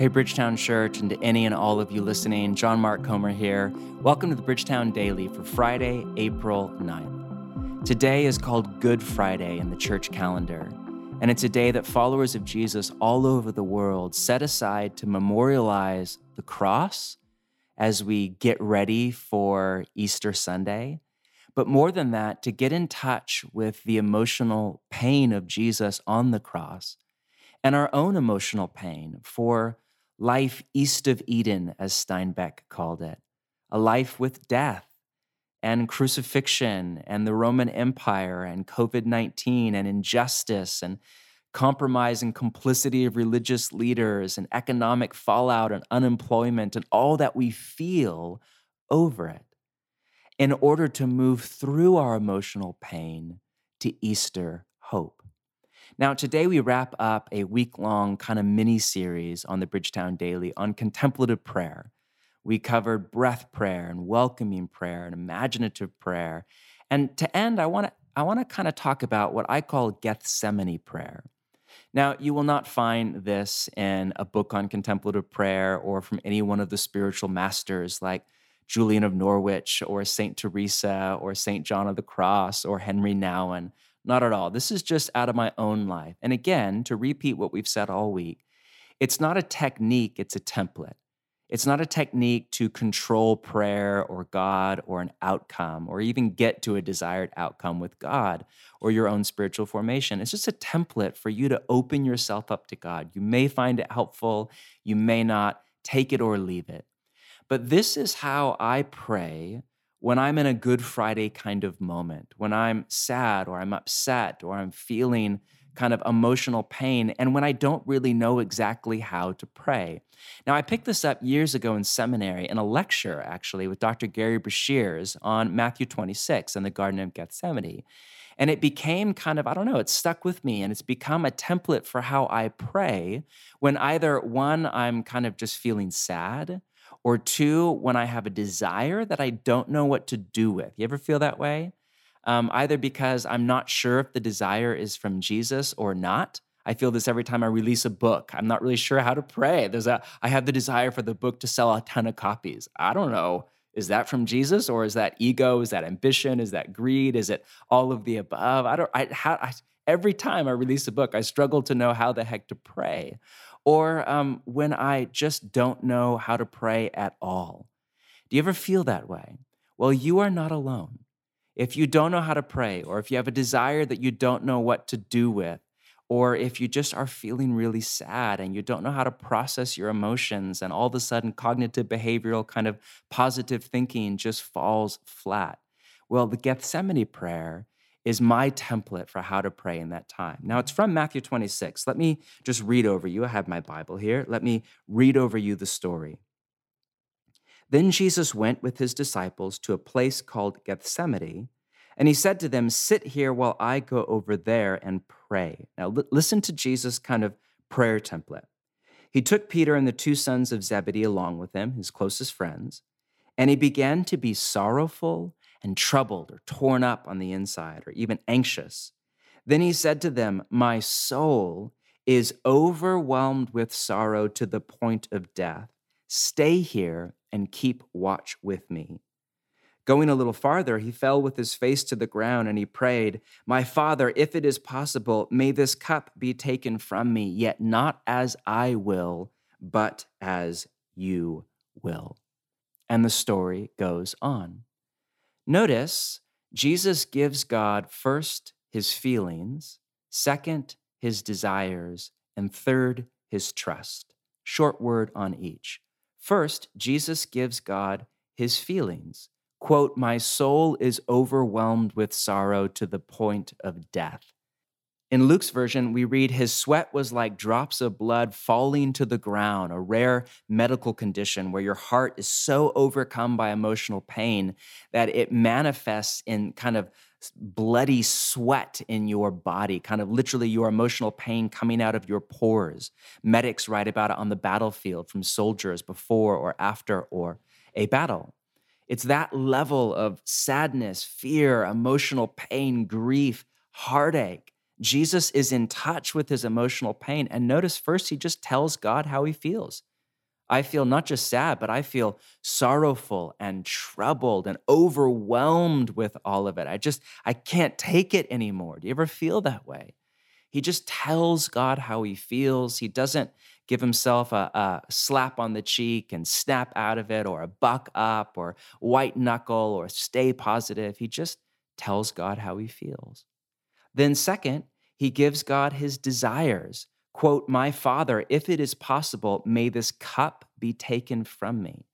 Hey, Bridgetown Church, and to any and all of you listening, John Mark Comer here. Welcome to the Bridgetown Daily for Friday, April 9th. Today is called Good Friday in the church calendar, and it's a day that followers of Jesus all over the world set aside to memorialize the cross as we get ready for Easter Sunday. But more than that, to get in touch with the emotional pain of Jesus on the cross and our own emotional pain for life east of Eden, as Steinbeck called it, a life with death and crucifixion and the Roman Empire and COVID 19 and injustice and compromise and complicity of religious leaders and economic fallout and unemployment and all that we feel over it in order to move through our emotional pain to Easter. Now, today we wrap up a week long kind of mini series on the Bridgetown Daily on contemplative prayer. We covered breath prayer and welcoming prayer and imaginative prayer. And to end, I want to I want to kind of talk about what I call Gethsemane prayer. Now, you will not find this in a book on contemplative prayer or from any one of the spiritual masters like Julian of Norwich or St. Teresa or St. John of the Cross or Henry Nouwen. Not at all. This is just out of my own life. And again, to repeat what we've said all week, it's not a technique, it's a template. It's not a technique to control prayer or God or an outcome or even get to a desired outcome with God or your own spiritual formation. It's just a template for you to open yourself up to God. You may find it helpful, you may not. Take it or leave it. But this is how I pray when I'm in a Good Friday kind of moment, when I'm sad or I'm upset or I'm feeling kind of emotional pain, and when I don't really know exactly how to pray. Now, I picked this up years ago in seminary in a lecture, actually, with Dr. Gerry Breshears on Matthew 26 and the Garden of Gethsemane. And it became kind of, I don't know, it stuck with me and it's become a template for how I pray when either one, I'm kind of just feeling sad or two, when I have a desire that I don't know what to do with. You ever feel that way? Um, either because I'm not sure if the desire is from Jesus or not. I feel this every time I release a book. I'm not really sure how to pray. There's a I have the desire for the book to sell a ton of copies. I don't know. Is that from Jesus or is that ego? Is that ambition? Is that greed? Is it all of the above? I don't. I, how, I every time I release a book, I struggle to know how the heck to pray or um, when I just don't know how to pray at all. Do you ever feel that way? Well, you are not alone. If you don't know how to pray, or if you have a desire that you don't know what to do with, or if you just are feeling really sad and you don't know how to process your emotions, and all of a sudden cognitive behavioral kind of positive thinking just falls flat. Well, the Gethsemane prayer is my template for how to pray in that time. Now, it's from Matthew 26. Let me just read over you. I have my Bible here. Let me read over you the story. Then Jesus went with his disciples to a place called Gethsemane, and he said to them, Sit here while I go over there and pray. Now, l- listen to Jesus' kind of prayer template. He took Peter and the two sons of Zebedee along with him, his closest friends, and he began to be sorrowful and troubled or torn up on the inside or even anxious. Then he said to them, My soul is overwhelmed with sorrow to the point of death. Stay here and keep watch with me. Going a little farther, he fell with his face to the ground and he prayed, My Father, if it is possible, may this cup be taken from me, yet not as I will, but as you will. And the story goes on. Notice Jesus gives God first his feelings, second his desires, and third his trust. Short word on each. First, Jesus gives God his feelings. Quote, My soul is overwhelmed with sorrow to the point of death. In Luke's version, we read, His sweat was like drops of blood falling to the ground, a rare medical condition where your heart is so overcome by emotional pain that it manifests in kind of bloody sweat in your body, kind of literally your emotional pain coming out of your pores. Medics write about it on the battlefield from soldiers before or after or a battle. It's that level of sadness, fear, emotional pain, grief, heartache Jesus is in touch with his emotional pain. And notice first, he just tells God how he feels. I feel not just sad, but I feel sorrowful and troubled and overwhelmed with all of it. I just, I can't take it anymore. Do you ever feel that way? He just tells God how he feels. He doesn't give himself a, a, slap on the cheek and snap out of it, or a buck up, or white knuckle, or stay positive. He just tells God how he feels. Then, second, he gives God his desires. Quote, My Father, if it is possible, may this cup be taken from me.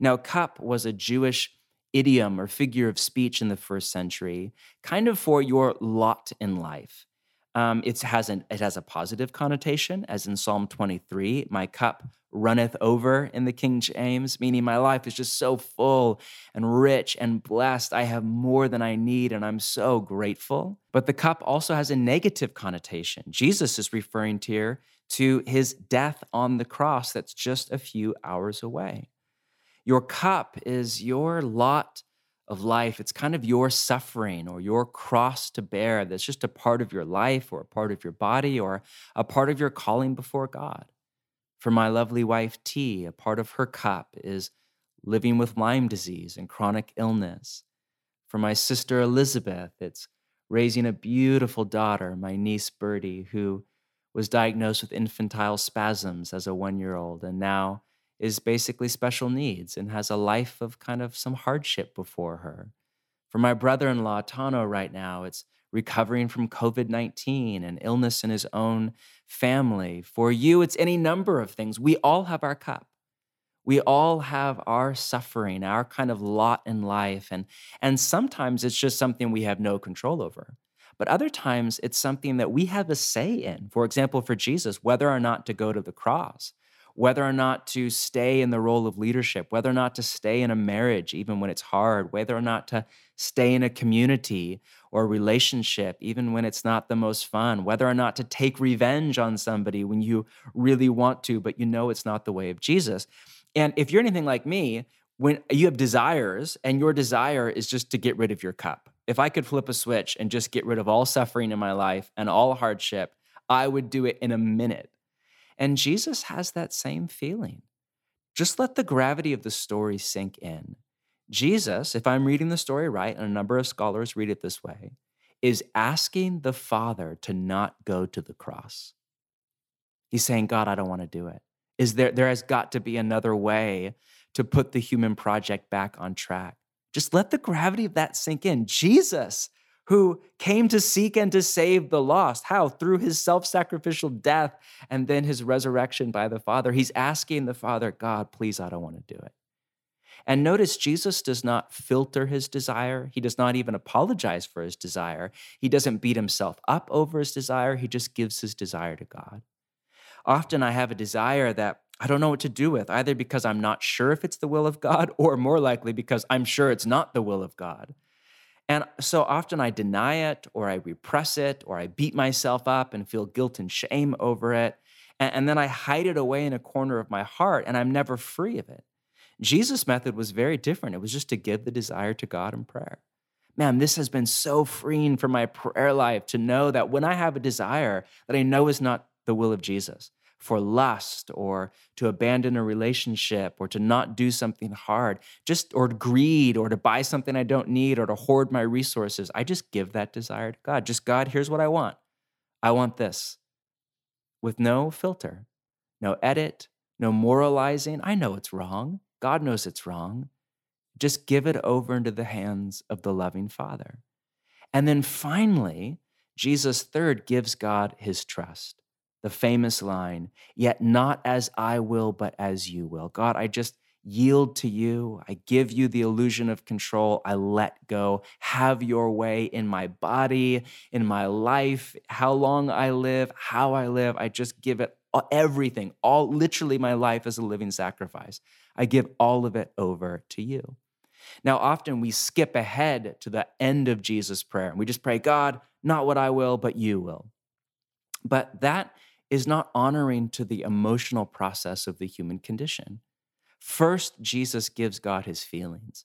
Now, cup was a Jewish idiom or figure of speech in the first century, kind of for your lot in life. Um, it has an it has a positive connotation, as in Psalm 23, "My cup runneth over" in the King James, meaning my life is just so full and rich and blessed. I have more than I need, and I'm so grateful. But the cup also has a negative connotation. Jesus is referring here to his death on the cross, that's just a few hours away. Your cup is your lot of life. It's kind of your suffering or your cross to bear that's just a part of your life or a part of your body or a part of your calling before God. For my lovely wife, T, a part of her cup is living with Lyme disease and chronic illness. For my sister, Elizabeth, it's raising a beautiful daughter, my niece, Birdie, who was diagnosed with infantile spasms as a one year old and now is basically special needs and has a life of kind of some hardship before her. For my brother in law, Tano, right now, it's recovering from COVID 19 and illness in his own family. For you, it's any number of things. We all have our cup. We all have our suffering, our kind of lot in life. And, and sometimes it's just something we have no control over. But other times it's something that we have a say in. For example, for Jesus, whether or not to go to the cross whether or not to stay in the role of leadership, whether or not to stay in a marriage, even when it's hard, whether or not to stay in a community or relationship, even when it's not the most fun, whether or not to take revenge on somebody when you really want to, but you know it's not the way of Jesus. And if you're anything like me, when you have desires and your desire is just to get rid of your cup, if I could flip a switch and just get rid of all suffering in my life and all hardship, I would do it in a minute. And Jesus has that same feeling. Just let the gravity of the story sink in. Jesus, if I'm reading the story right, and a number of scholars read it this way, is asking the Father to not go to the cross. He's saying, God, I don't want to do it. Is there, there has got to be another way to put the human project back on track. Just let the gravity of that sink in. Jesus who came to seek and to save the lost. How? Through his self sacrificial death and then his resurrection by the Father. He's asking the Father, God, please, I don't want to do it. And notice Jesus does not filter his desire. He does not even apologize for his desire. He doesn't beat himself up over his desire. He just gives his desire to God. Often I have a desire that I don't know what to do with, either because I'm not sure if it's the will of God, or more likely because I'm sure it's not the will of God. And so often I deny it or I repress it or I beat myself up and feel guilt and shame over it. And, and, then I hide it away in a corner of my heart and I'm never free of it. Jesus' method was very different. It was just to give the desire to God in prayer. Man, this has been so freeing for my prayer life to know that when I have a desire that I know is not the will of Jesus, for lust or to abandon a relationship or to not do something hard, just or greed or to buy something I don't need or to hoard my resources. I just give that desire to God. Just God, here's what I want. I want this with no filter, no edit, no moralizing. I know it's wrong. God knows it's wrong. Just give it over into the hands of the loving Father. And then finally, Jesus, third, gives God his trust the famous line, Yet not as I will, but as you will. God, I just yield to you. I give you the illusion of control. I let go. Have your way in my body, in my life, how long I live, how I live. I just give it everything, all literally my life as a living sacrifice. I give all of it over to you. Now, often we skip ahead to the end of Jesus' prayer and we just pray, God, not what I will, but you will. But that is not honoring to the emotional process of the human condition. First, Jesus gives God his feelings.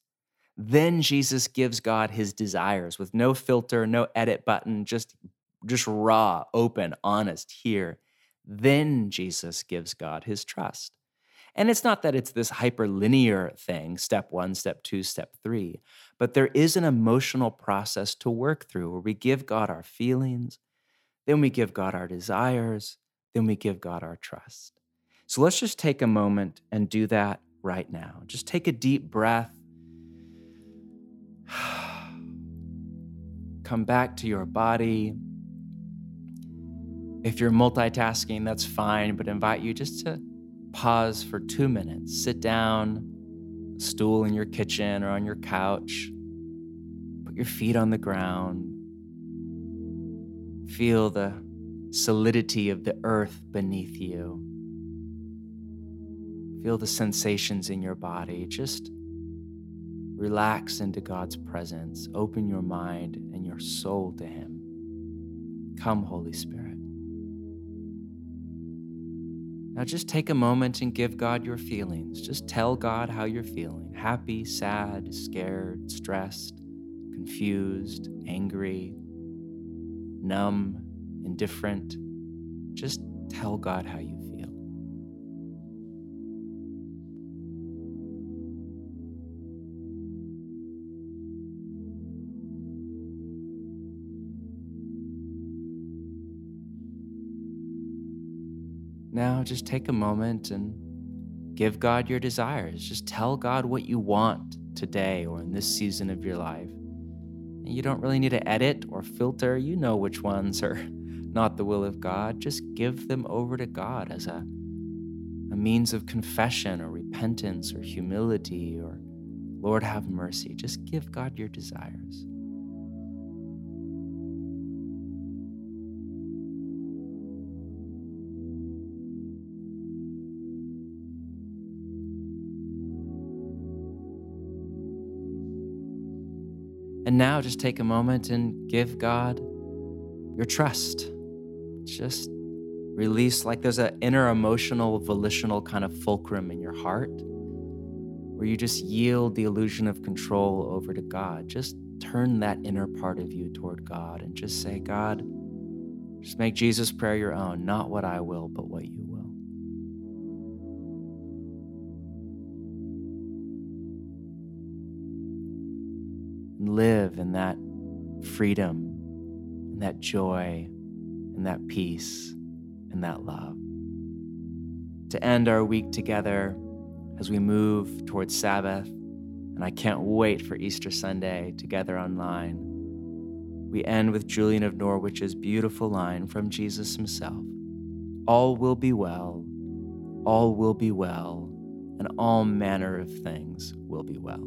Then Jesus gives God his desires with no filter, no edit button, just, just raw, open, honest here. Then Jesus gives God his trust. And it's not that it's this hyperlinear thing, step one, step two, step three, but there is an emotional process to work through where we give God our feelings, then we give God our desires, then we give God our trust. So let's just take a moment and do that right now. Just take a deep breath. Come back to your body. If you're multitasking, that's fine, but invite you just to pause for two minutes. Sit down, stool in your kitchen or on your couch. Put your feet on the ground. Feel the solidity of the earth beneath you. Feel the sensations in your body. Just relax into God's presence. Open your mind and your soul to Him. Come, Holy Spirit. Now just take a moment and give God your feelings. Just tell God how you're feeling happy, sad, scared, stressed, confused, angry, numb, indifferent. Just tell God how you feel. Now, just take a moment and give God your desires. Just tell God what you want today or in this season of your life. And you don't really need to edit or filter. You know which ones are not the will of God. Just give them over to God as a, a means of confession or repentance or humility or Lord, have mercy. Just give God your desires. And now just take a moment and give God your trust. Just release, like there's an inner emotional, volitional kind of fulcrum in your heart where you just yield the illusion of control over to God. Just turn that inner part of you toward God and just say, God, just make Jesus' prayer your own, not what I will, but what you will. live in that freedom, and that joy, and that peace, and that love. To end our week together as we move towards Sabbath, and I can't wait for Easter Sunday together online. We end with Julian of Norwich's beautiful line from Jesus himself All will be well, all will be well, and all manner of things will be well.